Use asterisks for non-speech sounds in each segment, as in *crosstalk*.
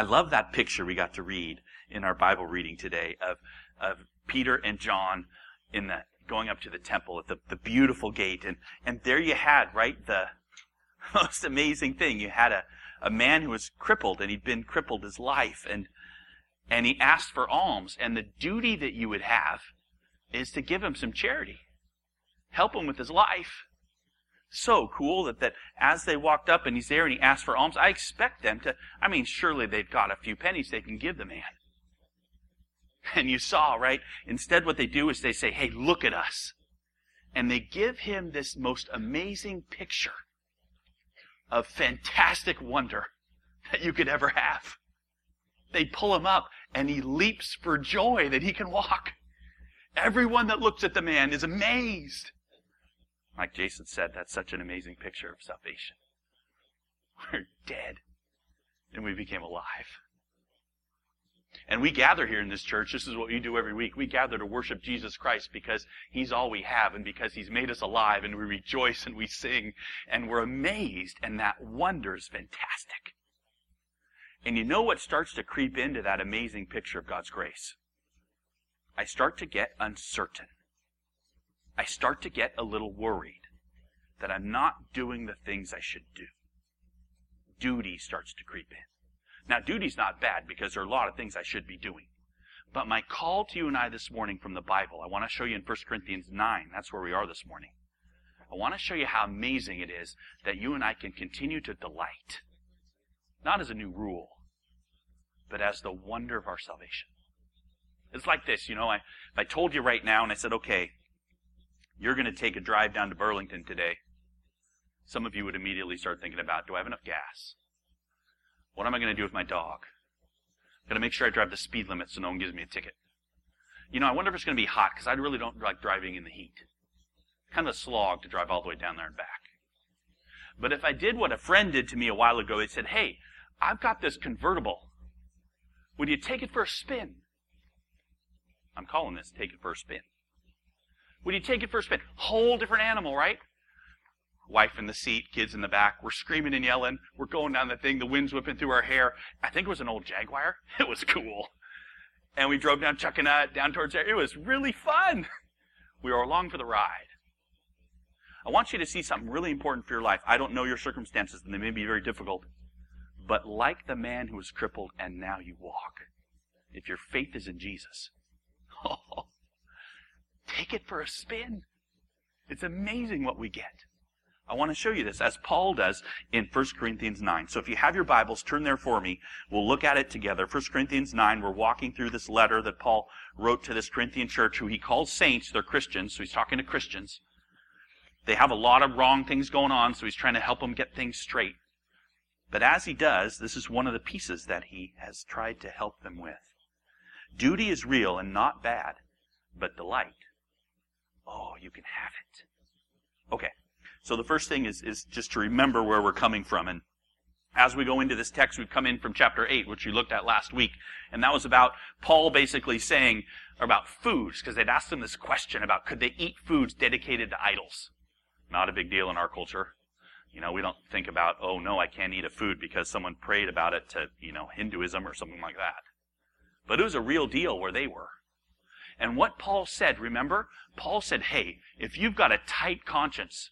I love that picture we got to read in our Bible reading today of, of Peter and John in the going up to the temple at the, the beautiful gate. And, and there you had, right, the *laughs* most amazing thing. You had a, a man who was crippled and he'd been crippled his life and, and he asked for alms. And the duty that you would have is to give him some charity. Help him with his life. So cool that, that as they walked up and he's there and he asked for alms, I expect them to, I mean, surely they've got a few pennies they can give the man. *laughs* And you saw, right? Instead, what they do is they say, hey, look at us. And they give him this most amazing picture of fantastic wonder *laughs* that you could ever have. They pull him up and he leaps for joy that he can walk. Everyone that looks at the man is amazed. Like Jason said, that's such an amazing picture of salvation. *laughs* We're dead and we became alive. And we gather here in this church. This is what we do every week. We gather to worship Jesus Christ because He's all we have and because He's made us alive and we rejoice and we sing and we're amazed and that wonder is fantastic. And you know what starts to creep into that amazing picture of God's grace? I start to get uncertain. I start to get a little worried that I'm not doing the things I should do. Duty starts to creep in. Now, duty's not bad because there are a lot of things I should be doing. But my call to you and I this morning from the Bible, I want to show you in 1 Corinthians 9. That's where we are this morning. I want to show you how amazing it is that you and I can continue to delight. Not as a new rule, but as the wonder of our salvation. It's like this, you know, I, if I told you right now and I said, okay, you're going to take a drive down to Burlington today, some of you would immediately start thinking about, do I have enough gas? What am I going to do with my dog? Got to make sure I drive the speed limit so no one gives me a ticket. You know, I wonder if it's going to be hot because I really don't like driving in the heat. Kind of a slog to drive all the way down there and back. But if I did what a friend did to me a while ago, they said, hey, I've got this convertible. Would you take it for a spin? I'm calling this take it for a spin. Would you take it for a spin? Whole different animal, right? wife in the seat, kids in the back. We're screaming and yelling. We're going down the thing. The wind's whipping through our hair. I think it was an old Jaguar. *laughs* It was cool. And we drove down Chuckanut, down towards there. It was really fun. We were along for the ride. I want you to see something really important for your life. I don't know your circumstances, and they may be very difficult. But like the man who was crippled and now you walk, if your faith is in Jesus, *laughs* oh, take it for a spin. It's amazing what we get. I want to show you this, as Paul does in 1 Corinthians 9. So if you have your Bibles, turn there for me. We'll look at it together. 1 Corinthians 9, we're walking through this letter that Paul wrote to this Corinthian church, who he calls saints. They're Christians, so he's talking to Christians. They have a lot of wrong things going on, so he's trying to help them get things straight. But as he does, this is one of the pieces that he has tried to help them with. Duty is real and not bad, but delight. Oh, you can have it. Okay. So the first thing is, is just to remember where we're coming from. And as we go into this text, we've come in from chapter 8, which we looked at last week. And that was about Paul basically saying about foods, because they'd asked him this question about could they eat foods dedicated to idols? Not a big deal in our culture. You know, we don't think about, oh no, I can't eat a food because someone prayed about it to, you know, Hinduism or something like that. But it was a real deal where they were. And what Paul said, remember? Paul said, hey, if you've got a tight conscience,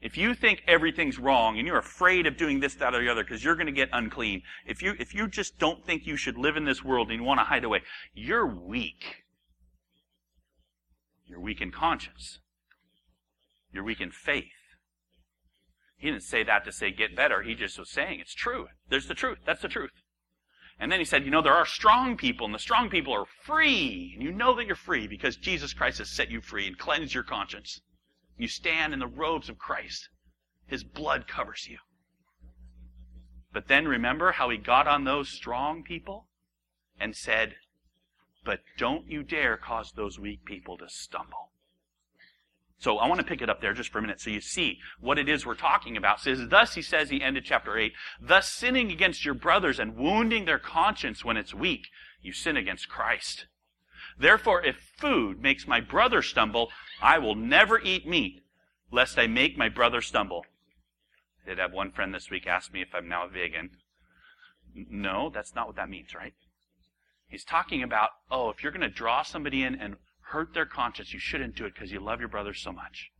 if you think everything's wrong and you're afraid of doing this, that, or the other because you're going to get unclean, if you, if you just don't think you should live in this world and you want to hide away, you're weak. You're weak in conscience. You're weak in faith. He didn't say that to say get better. He just was saying it's true. There's the truth. That's the truth. And then he said, you know, there are strong people, and the strong people are free. And you know that you're free because Jesus Christ has set you free and cleansed your conscience. You stand in the robes of Christ. His blood covers you. But then remember how he got on those strong people and said, But don't you dare cause those weak people to stumble. So I want to pick it up there just for a minute so you see what it is we're talking about. It says, Thus, he says, he ended chapter 8, thus sinning against your brothers and wounding their conscience when it's weak, you sin against Christ. Therefore, if food makes my brother stumble, I will never eat meat, lest I make my brother stumble. I did have one friend this week ask me if I'm now a vegan. No, that's not what that means, right? He's talking about, oh, if you're going to draw somebody in and hurt their conscience, you shouldn't do it because you love your brothers so much.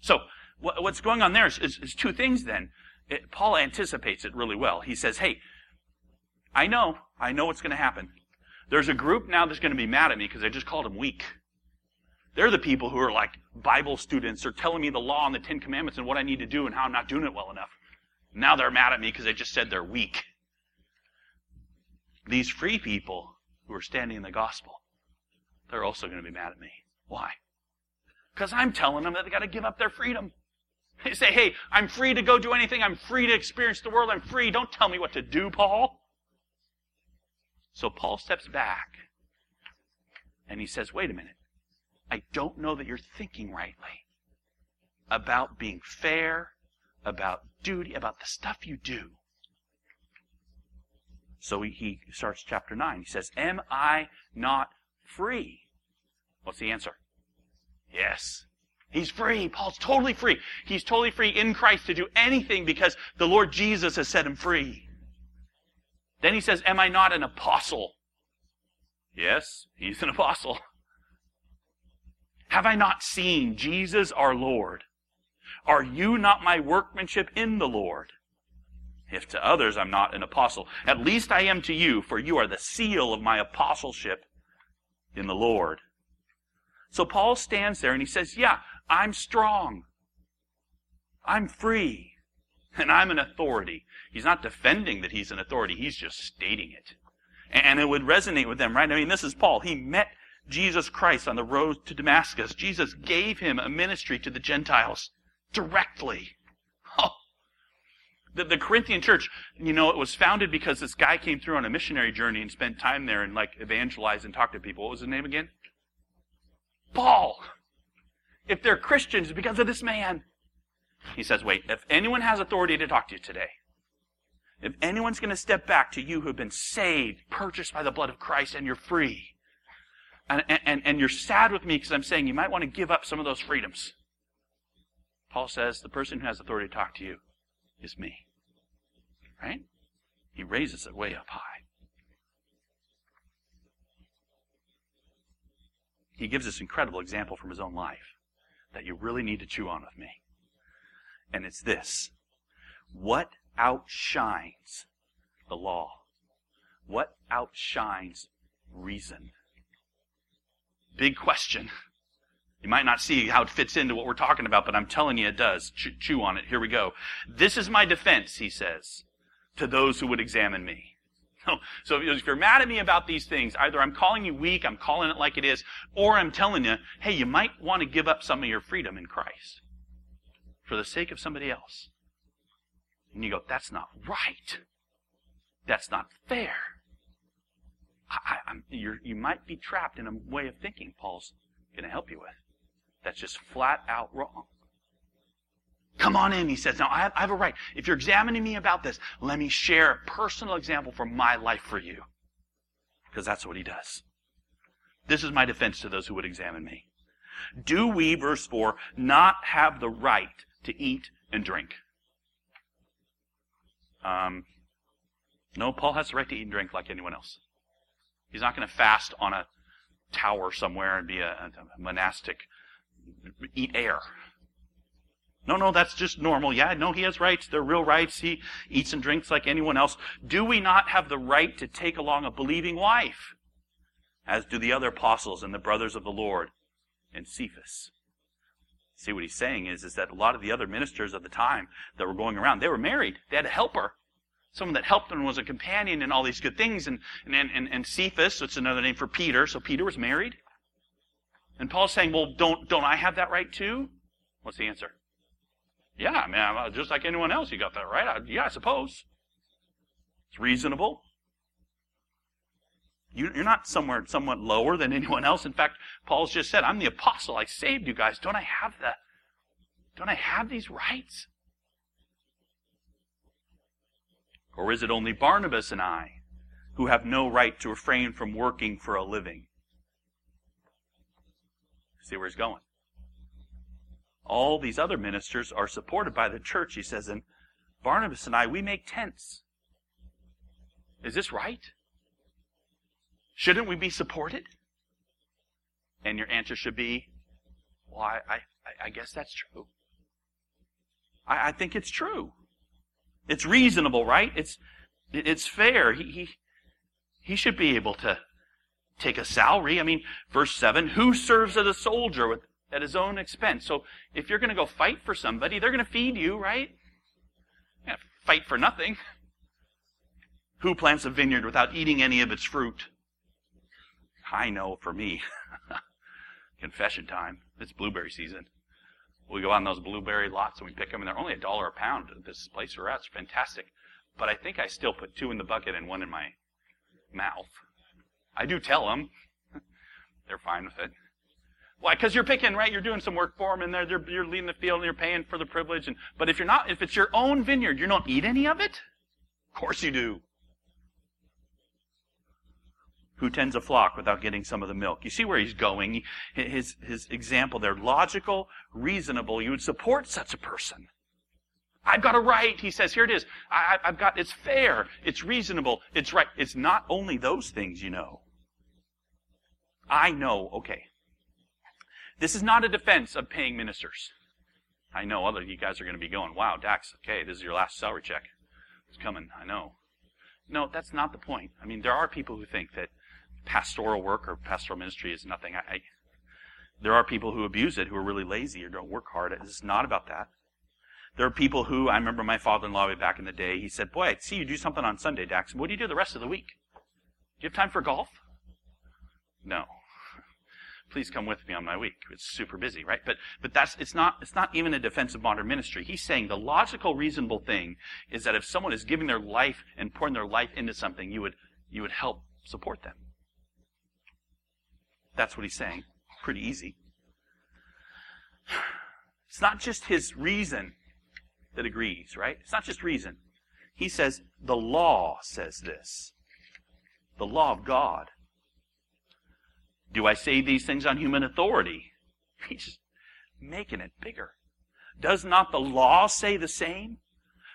So, what's going on there is, is, is two things then. It, Paul anticipates it really well. He says, hey, I know, I know what's going to happen. There's a group now that's going to be mad at me because I just called them weak. They're the people who are like Bible students or telling me the law and the Ten Commandments and what I need to do and how I'm not doing it well enough. Now they're mad at me because I just said they're weak. These free people who are standing in the gospel, they're also going to be mad at me. Why? Because I'm telling them that they got to give up their freedom. They say, hey, I'm free to go do anything. I'm free to experience the world. I'm free. Don't tell me what to do, Paul. So Paul steps back and he says, wait a minute. I don't know that you're thinking rightly about being fair, about duty, about the stuff you do. So he, he starts chapter 9. He says, Am I not free? What's the answer? Yes. He's free. Paul's totally free. He's totally free in Christ to do anything because the Lord Jesus has set him free. Then he says, Am I not an apostle? Yes, he's an *laughs* apostle. Have I not seen Jesus our Lord? Are you not my workmanship in the Lord? If to others I'm not an apostle, at least I am to you, for you are the seal of my apostleship in the Lord. So Paul stands there and he says, Yeah, I'm strong. I'm free. And I'm an authority. He's not defending that he's an authority, he's just stating it. And it would resonate with them, right? I mean, this is Paul. He met Jesus Christ on the road to Damascus. Jesus gave him a ministry to the Gentiles directly. The, the Corinthian church, you know, it was founded because this guy came through on a missionary journey and spent time there and like evangelized and talked to people. What was his name again? Paul. If they're Christians, it's because of this man. He says, wait, if anyone has authority to talk to you today, if anyone's going to step back to you who've been saved, purchased by the blood of Christ, and you're free, and, and, and you're sad with me because I'm saying you might want to give up some of those freedoms. Paul says the person who has authority to talk to you is me. Right? He raises it way up high. He gives this incredible example from his own life that you really need to chew on with me. And it's this. What outshines the law? What outshines reason? Big question. You might not see how it fits into what we're talking about, but I'm telling you it does. Chew, on it. Here we go. This is my defense, he says, to those who would examine me. *laughs* So if you're mad at me about these things, either I'm calling you weak, I'm calling it like it is, or I'm telling you, hey, you might want to give up some of your freedom in Christ for the sake of somebody else. And you go, that's not right. That's not fair. I, you might be trapped in a way of thinking Paul's going to help you with. That's just flat out wrong. Come on in, he says. Now, I have, a right. If you're examining me about this, let me share a personal example from my life for you. Because that's what he does. This is my defense to those who would examine me. Do we, verse 4, not have the right to eat and drink? Um, no, Paul has the right to eat and drink like anyone else. He's not going to fast on a tower somewhere and be a, a monastic, eat air. No, no, that's just normal. Yeah, no, he has rights. They're real rights. He eats and drinks like anyone else. Do we not have the right to take along a believing wife? As do the other apostles and the brothers of the Lord and Cephas. See, what he's saying is, is that a lot of the other ministers of the time that were going around, they were married. They had a helper. Someone that helped them was a companion and all these good things. And, and, and, and Cephas, it's another name for Peter. So Peter was married. And Paul's saying, well, don't, don't I have that right too? What's the answer? Yeah, I mean, uh, just like anyone else, you got that right. I, yeah, I suppose. It's reasonable. You, you're not somewhere somewhat lower than anyone else. In fact, Paul's just said, I'm the apostle. I saved you guys. Don't I have the, don't I have these rights? Or is it only Barnabas and I who have no right to refrain from working for a living? See where he's going? all these other ministers are supported by the church, he says, and Barnabas and I, we make tents. Is this right? Shouldn't we be supported? And your answer should be, well, I, I, I guess that's true. I, I think it's true. It's reasonable, right? It's, it's fair. He, he, he should be able to take a salary. I mean, verse 7, who serves as a soldier with, at his own expense? So if you're going to go fight for somebody, they're going to feed you, right? Fight for nothing. *laughs* Who plants a vineyard without eating any of its fruit? I know for me. *laughs* Confession time. It's blueberry season. We go on those blueberry lots and we pick them, and they're only a dollar a pound at this place we're at. It's fantastic. But I think I still put two in the bucket and one in my mouth. I do tell them. *laughs* they're fine with it. Why? Because you're picking, right? You're doing some work for them, and they're, they're, you're leading the field, and you're paying for the privilege. And but if you're not, if it's your own vineyard, you don't eat any of it. Of course you do who tends a flock without getting some of the milk. You see where he's going. His, his example there, logical, reasonable. You would support such a person. I've got a right, he says. Here it is. I, have got, it's fair. It's reasonable. It's right. It's not only those things, you know. I know, okay. This is not a defense of paying ministers. I know other you guys are going to be going, wow, Dax, okay, this is your last salary check. It's coming, I know. No, that's not the point. I mean, there are people who think that pastoral work or pastoral ministry is nothing. I, I, there are people who abuse it, who are really lazy or don't work hard. It's not about that. There are people who, I remember my father-in-law way back in the day, he said, boy, I see you do something on Sunday, Dax. What do you do the rest of the week? Do you have time for golf? No. *laughs* Please come with me on my week. It's super busy, right? But, but that's, it's not, it's not even a defense of modern ministry. He's saying the logical, reasonable thing is that if someone is giving their life and pouring their life into something, you would, you would help support them. That's what he's saying. Pretty easy. *sighs* It's not just his reason that agrees, right? It's not just reason. He says, the law says this. The law of God. Do I say these things on human authority? *laughs* He's just making it bigger. Does not the law say the same?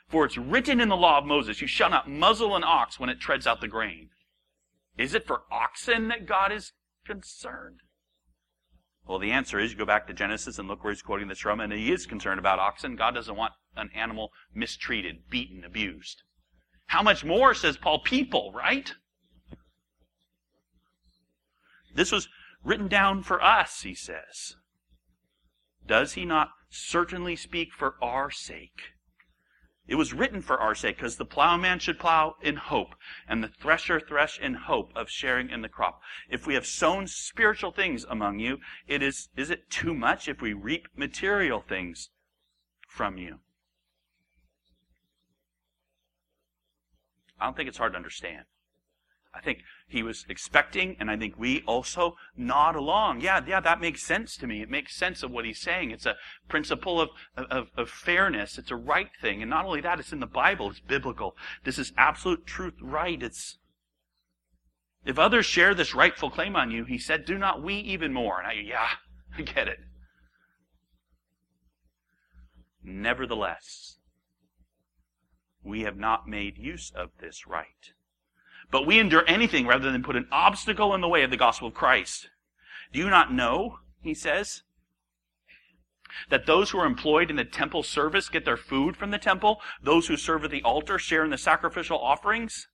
For it's written in the law of Moses, you shall not muzzle an ox when it treads out the grain. Is it for oxen that God is concerned? Well, the answer is you go back to Genesis and look where he's quoting this from, and he is concerned about oxen. God doesn't want an animal mistreated, beaten, abused. How much more, says Paul, people, right? This was written down for us, he says. Does he not certainly speak for our sake? It was written for our sake, because the plowman should plow in hope, and the thresher thresh in hope of sharing in the crop. If we have sown spiritual things among you, it is, is it too much if we reap material things from you? I don't think it's hard to understand. I think he was expecting, and I think we also nod along. Yeah, yeah, that makes sense to me. It makes sense of what he's saying. It's a principle of, of, of fairness. It's a right thing. And not only that, it's in the Bible. It's biblical. This is absolute truth right. It's, if others share this rightful claim on you, he said, do not we even more? And I, yeah, *laughs* I get it. Nevertheless, we have not made use of this right but we endure anything rather than put an obstacle in the way of the gospel of Christ. Do you not know, he says, that those who are employed in the temple service get their food from the temple? Those who serve at the altar share in the sacrificial offerings?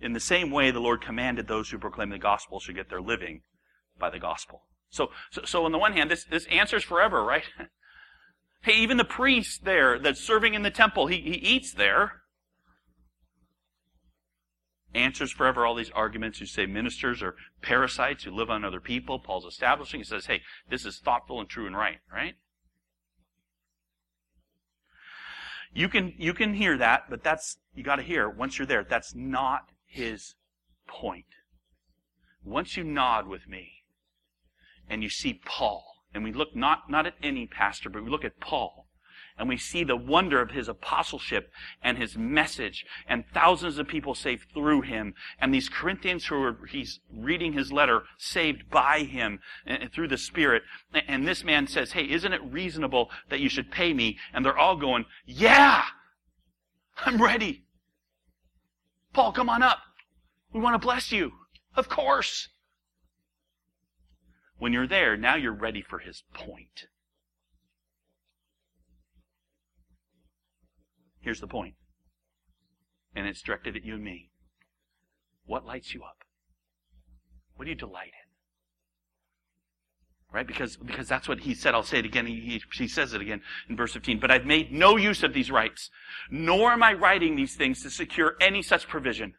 In the same way, the Lord commanded those who proclaim the gospel should get their living by the gospel. So, so, so on the one hand, this, this answers forever, right? *laughs* hey, even the priest there that's serving in the temple, he, he eats there answers forever all these arguments who say ministers are parasites who live on other people. Paul's establishing. He says, hey, this is thoughtful and true and right, right? You can, you can hear that, but that's, you gotta hear, once you're there, that's not his point. Once you nod with me, and you see Paul, and we look not, not at any pastor, but we look at Paul, and we see the wonder of his apostleship and his message and thousands of people saved through him and these Corinthians who are, he's reading his letter saved by him and, through the Spirit. And this man says, hey, isn't it reasonable that you should pay me? And they're all going, yeah! I'm ready. Paul, come on up. We want to bless you. Of course. When you're there, now you're ready for his point. Here's the point, and it's directed at you and me. What lights you up? What do you delight in? Right? Because, because that's what he said. I'll say it again. He, he, he says it again in verse 15. But I've made no use of these rights, nor am I writing these things to secure any such provision.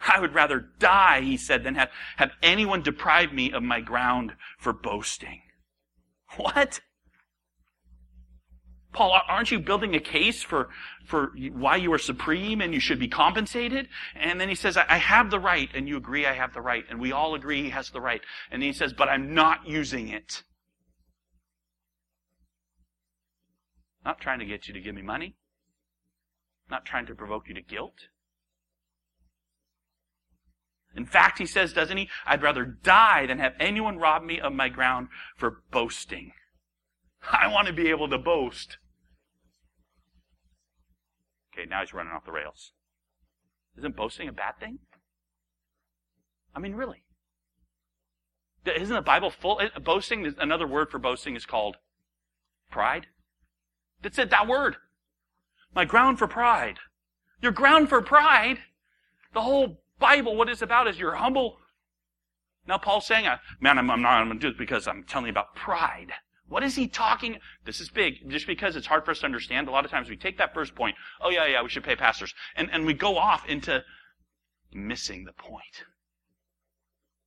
I would rather die, he said, than have, have anyone deprive me of my ground for boasting. What? Paul, aren't you building a case for, for why you are supreme and you should be compensated? And then he says, I have the right, and you agree I have the right, and we all agree he has the right. And he says, but I'm not using it. Not trying to get you to give me money. Not trying to provoke you to guilt. In fact, he says, doesn't he? I'd rather die than have anyone rob me of my ground for boasting. I want to be able to boast. Okay, now he's running off the rails. Isn't boasting a bad thing? I mean, really. Isn't the Bible full? Boasting, another word for boasting is called pride. That's it, that word. My ground for pride. Your ground for pride. The whole Bible, what it's about is you're humble. Now Paul's saying, uh, man, I'm, I'm not, I'm going to do this because I'm telling you about pride. What is he talking? This is big, just because it's hard for us to understand. A lot of times we take that first point, oh yeah, yeah, we should pay pastors, and, and we go off into missing the point.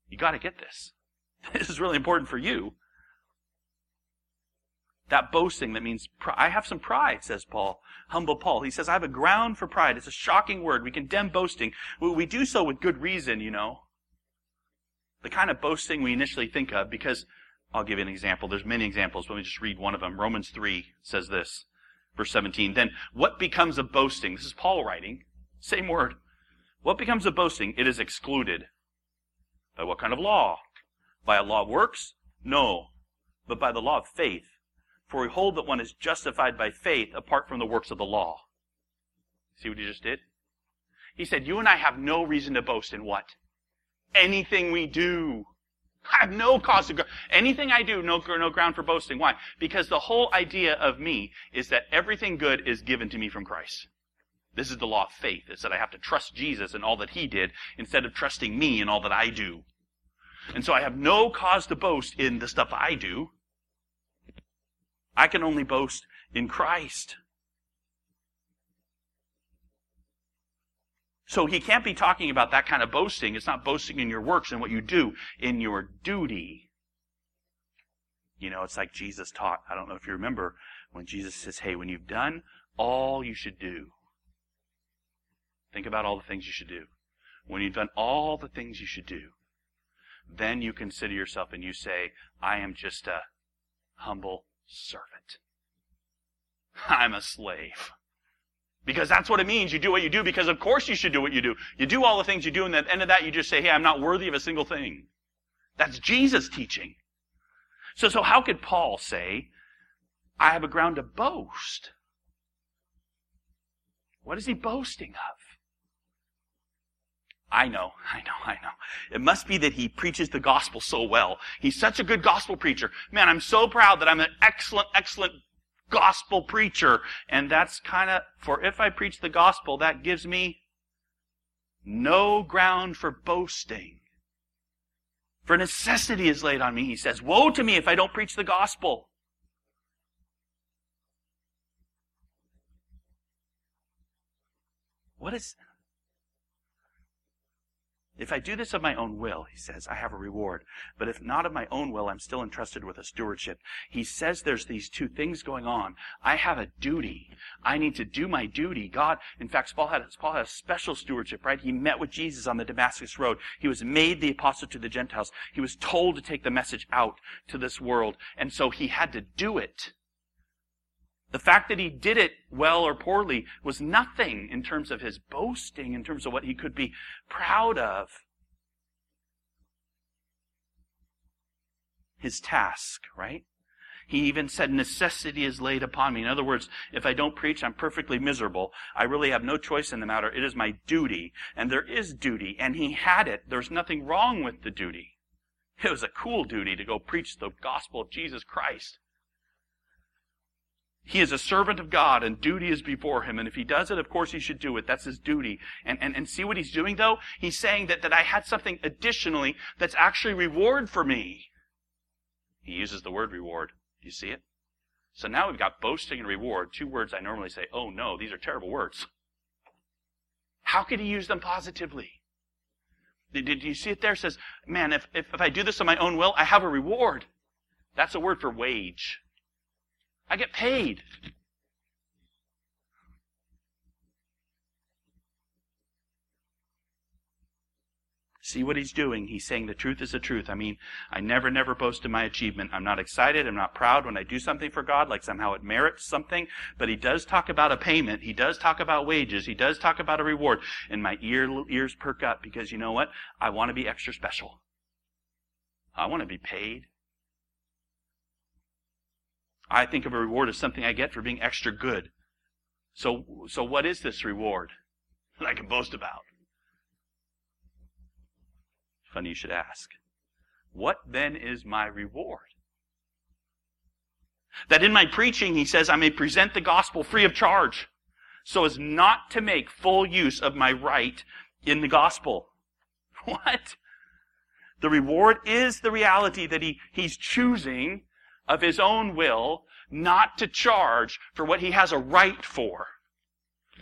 You gotta get this. *laughs* This is really important for you. That boasting that means, I have some pride, says Paul. Humble Paul. He says, I have a ground for pride. It's a shocking word. We condemn boasting. We do so with good reason, you know. The kind of boasting we initially think of because I'll give you an example. There's many examples. Let me just read one of them. Romans 3 says this, verse 17. Then what becomes of boasting? This is Paul writing. Same word. What becomes of boasting? It is excluded. By what kind of law? By a law of works? No, but by the law of faith. For we hold that one is justified by faith apart from the works of the law. See what he just did? He said, You and I have no reason to boast in what? Anything we do. I have no cause to go. Anything I do, no, no ground for boasting. Why? Because the whole idea of me is that everything good is given to me from Christ. This is the law of faith. It's that I have to trust Jesus and all that He did instead of trusting me and all that I do. And so I have no cause to boast in the stuff I do. I can only boast in Christ. So he can't be talking about that kind of boasting. It's not boasting in your works and what you do, in your duty. You know, it's like Jesus taught. I don't know if you remember when Jesus says, Hey, when you've done all you should do, think about all the things you should do. When you've done all the things you should do, then you consider yourself and you say, I am just a humble servant. *laughs* I'm a slave. Because that's what it means. You do what you do because of course you should do what you do. You do all the things you do and at the end of that you just say, hey, I'm not worthy of a single thing. That's Jesus teaching. So, so how could Paul say, I have a ground to boast? What is he boasting of? I know, I know, I know. It must be that he preaches the gospel so well. He's such a good gospel preacher. Man, I'm so proud that I'm an excellent, excellent gospel preacher. And that's kind of, for if I preach the gospel, that gives me no ground for boasting. For necessity is laid on me, he says. Woe to me if I don't preach the gospel. What is, if I do this of my own will, he says, I have a reward. But if not of my own will, I'm still entrusted with a stewardship. He says there's these two things going on. I have a duty. I need to do my duty. God, in fact, Paul had, Paul had a special stewardship, right? He met with Jesus on the Damascus Road. He was made the apostle to the Gentiles. He was told to take the message out to this world. And so he had to do it. The fact that he did it well or poorly was nothing in terms of his boasting, in terms of what he could be proud of. His task, right? He even said, necessity is laid upon me. In other words, if I don't preach, I'm perfectly miserable. I really have no choice in the matter. It is my duty. And there is duty. And he had it. There's nothing wrong with the duty. It was a cool duty to go preach the gospel of Jesus Christ. He is a servant of God and duty is before him. And if he does it, of course he should do it. That's his duty. And, and, and see what he's doing though? He's saying that, that I had something additionally that's actually reward for me. He uses the word reward. You see it? So now we've got boasting and reward, two words I normally say, oh no, these are terrible words. How could he use them positively? Did, did you see it there? It says, man, if, if, if I do this on my own will, I have a reward. That's a word for wage. I get paid. See what he's doing. He's saying the truth is the truth. I mean, I never, never boast in my achievement. I'm not excited. I'm not proud when I do something for God, like somehow it merits something. But he does talk about a payment. He does talk about wages. He does talk about a reward. And my ear, ears perk up because you know what? I want to be extra special. I want to be paid. I think of a reward as something I get for being extra good. So, so what is this reward that I can boast about? Funny you should ask. What then is my reward? That in my preaching, he says, I may present the gospel free of charge, so as not to make full use of my right in the gospel. *laughs* What? The reward is the reality that he, he's choosing of his own will not to charge for what he has a right for.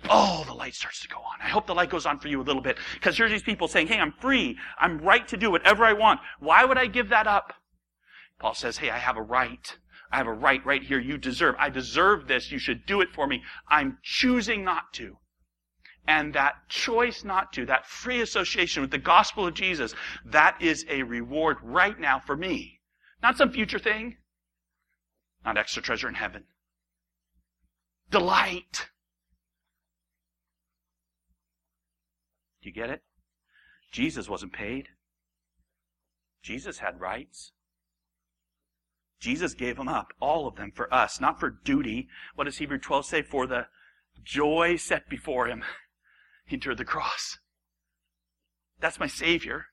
Oh, the light starts to go on. I hope the light goes on for you a little bit. Because here's these people saying, hey, I'm free. I'm right to do whatever I want. Why would I give that up? Paul says, hey, I have a right. I have a right right here. You deserve. I deserve this. You should do it for me. I'm choosing not to. And that choice not to, that free association with the gospel of Jesus, that is a reward right now for me. Not some future thing. Not extra treasure in heaven. Delight. Do you get it? Jesus wasn't paid. Jesus had rights. Jesus gave them up, all of them, for us, not for duty. What does Hebrew 12 say? For the joy set before him, he endured the cross. That's my Savior.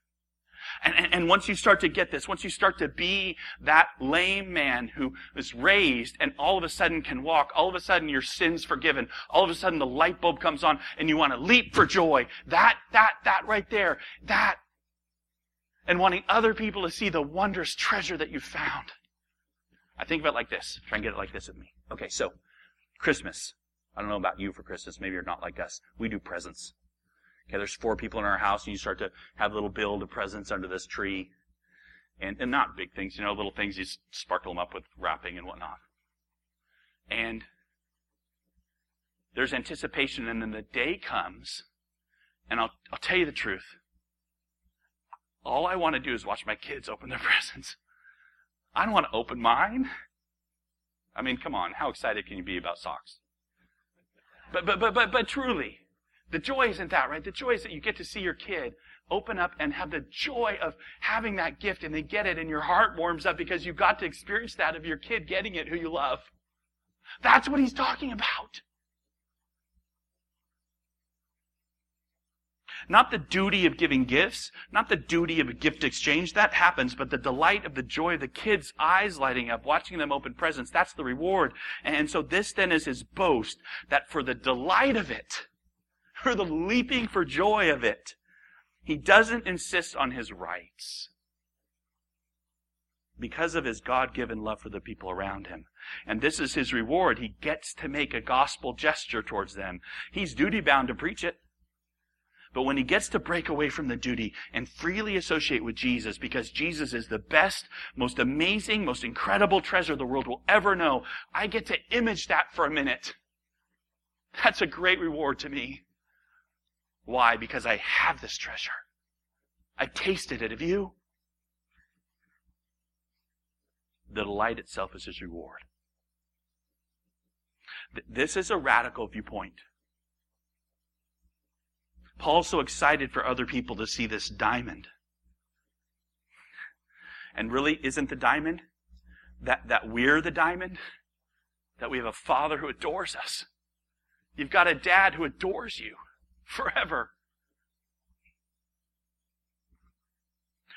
And, and, and, once you start to get this, once you start to be that lame man who is raised and all of a sudden can walk, all of a sudden your sin's forgiven, all of a sudden the light bulb comes on and you want to leap for joy. That, that, that right there, that. And wanting other people to see the wondrous treasure that you found. I think of it like this. Try and get it like this with me. Okay, so, Christmas. I don't know about you for Christmas. Maybe you're not like us. We do presents. Okay, there's four people in our house, and you start to have a little build of presents under this tree. And, and not big things, you know, little things, you sparkle them up with wrapping and whatnot. And there's anticipation, and then the day comes, and I'll, I'll tell you the truth. All I want to do is watch my kids open their *laughs* presents. I don't want to open mine. I mean, come on, how excited can you be about socks? But, but, but, but, but truly, the joy isn't that, right? The joy is that you get to see your kid open up and have the joy of having that gift and they get it and your heart warms up because you got to experience that of your kid getting it who you love. That's what he's talking about. Not the duty of giving gifts, not the duty of a gift exchange, that happens, but the delight of the joy of the kids' eyes lighting up, watching them open presents, that's the reward. And so this then is his boast, that for the delight of it, for the leaping for joy of it. He doesn't insist on his rights because of his God given love for the people around him. And this is his reward. He gets to make a gospel gesture towards them. He's duty bound to preach it. But when he gets to break away from the duty and freely associate with Jesus, because Jesus is the best, most amazing, most incredible treasure the world will ever know, I get to image that for a minute. That's a great reward to me. Why? Because I have this treasure. I tasted it. Have you? The delight itself is his reward. This is a radical viewpoint. Paul's so excited for other people to see this diamond. And really, isn't the diamond that, that we're the diamond, that we have a father who adores us. You've got a dad who adores you forever.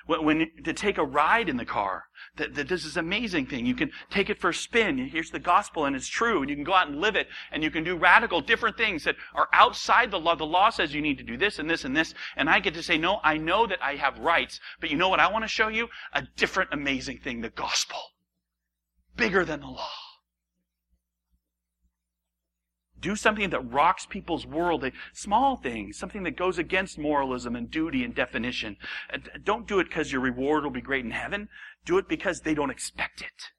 When, when to take a ride in the car, that, that this is amazing thing. You can take it for a spin. Here's the gospel and it's true. And you can go out and live it. And you can do radical different things that are outside the law. The law says you need to do this and this and this. And I get to say, no, I know that I have rights. But you know what I want to show you? A different amazing thing, the gospel. Bigger than the law. Do something that rocks people's world. a Small things, something that goes against moralism and duty and definition. Uh, don't do it because your reward will be great in heaven. Do it because they don't expect it.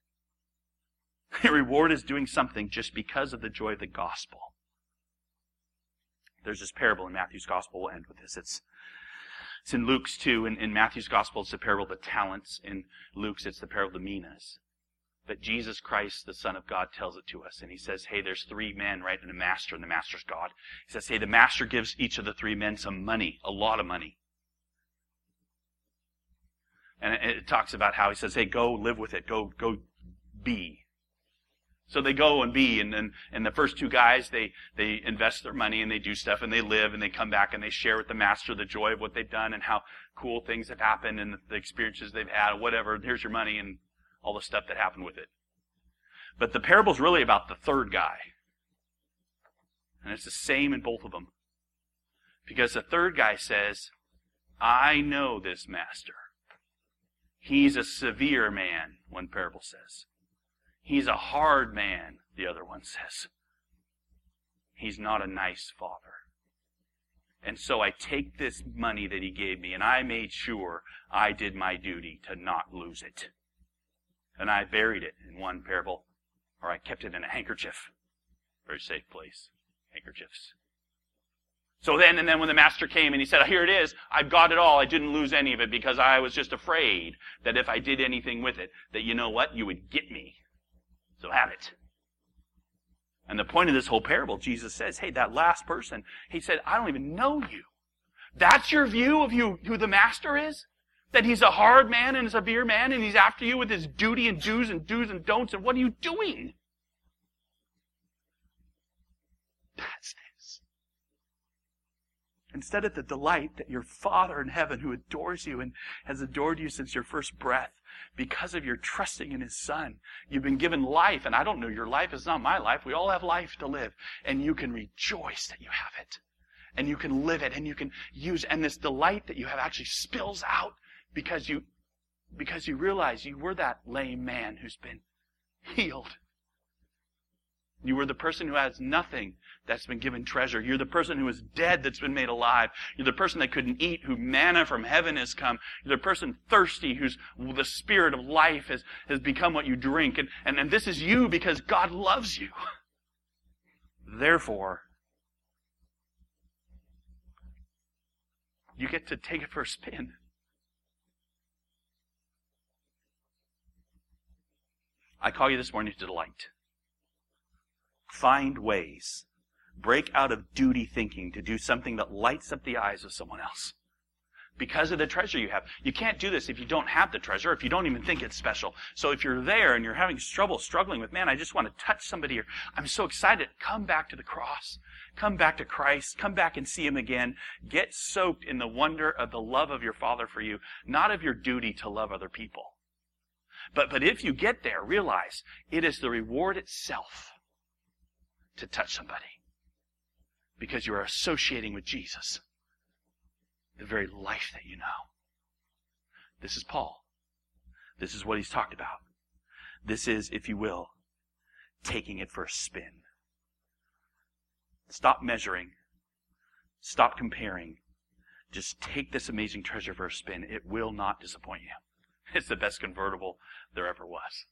*laughs* Your reward is doing something just because of the joy of the gospel. There's this parable in Matthew's gospel. We'll end with this. It's, it's in Luke's too. In, in Matthew's gospel, it's the parable of the talents. In Luke's, it's the parable of the minas. But Jesus Christ, the Son of God, tells it to us. And he says, hey, there's three men, right? And a master, and the master's God. He says, hey, the master gives each of the three men some money, a lot of money. And it talks about how he says, hey, go live with it. Go, go be. So they go and be, and then and the first two guys they they invest their money and they do stuff and they live and they come back and they share with the master the joy of what they've done and how cool things have happened and the experiences they've had, whatever. Here's your money and all the stuff that happened with it. But the parable's really about the third guy. And it's the same in both of them. Because the third guy says, I know this master. He's a severe man, one parable says. He's a hard man, the other one says. He's not a nice father. And so I take this money that he gave me and I made sure I did my duty to not lose it and I buried it in one parable, or I kept it in a handkerchief. Very safe place. Handkerchiefs. So then, and then when the master came and he said, here it is, I've got it all. I didn't lose any of it because I was just afraid that if I did anything with it, that you know what? You would get me. So have it. And the point of this whole parable, Jesus says, hey, that last person, he said, I don't even know you. That's your view of you, who the master is? That he's a hard man and a severe man and he's after you with his duty and do's and do's and don'ts and what are you doing? That's this. Instead of the delight that your Father in heaven who adores you and has adored you since your first breath, because of your trusting in His Son, you've been given life. And I don't know your life is not my life. We all have life to live. And you can rejoice that you have it. And you can live it and you can use, and this delight that you have actually spills out because you because you realize you were that lame man who's been healed. You were the person who has nothing that's been given treasure. You're the person who is dead that's been made alive. You're the person that couldn't eat, who manna from heaven has come. You're the person thirsty whose the spirit of life has, has become what you drink. And, and, and this is you because God loves you. *laughs* Therefore, you get to take it for a spin. I call you this morning to delight. Find ways. Break out of duty thinking to do something that lights up the eyes of someone else. Because of the treasure you have. You can't do this if you don't have the treasure, if you don't even think it's special. So if you're there and you're having trouble, struggling with, man, I just want to touch somebody here. I'm so excited. Come back to the cross. Come back to Christ. Come back and see Him again. Get soaked in the wonder of the love of your Father for you, not of your duty to love other people. But, but if you get there, realize it is the reward itself to touch somebody. Because you are associating with Jesus, the very life that you know. This is Paul. This is what he's talked about. This is, if you will, taking it for a spin. Stop measuring. Stop comparing. Just take this amazing treasure for a spin. It will not disappoint you. It's the best convertible there ever was.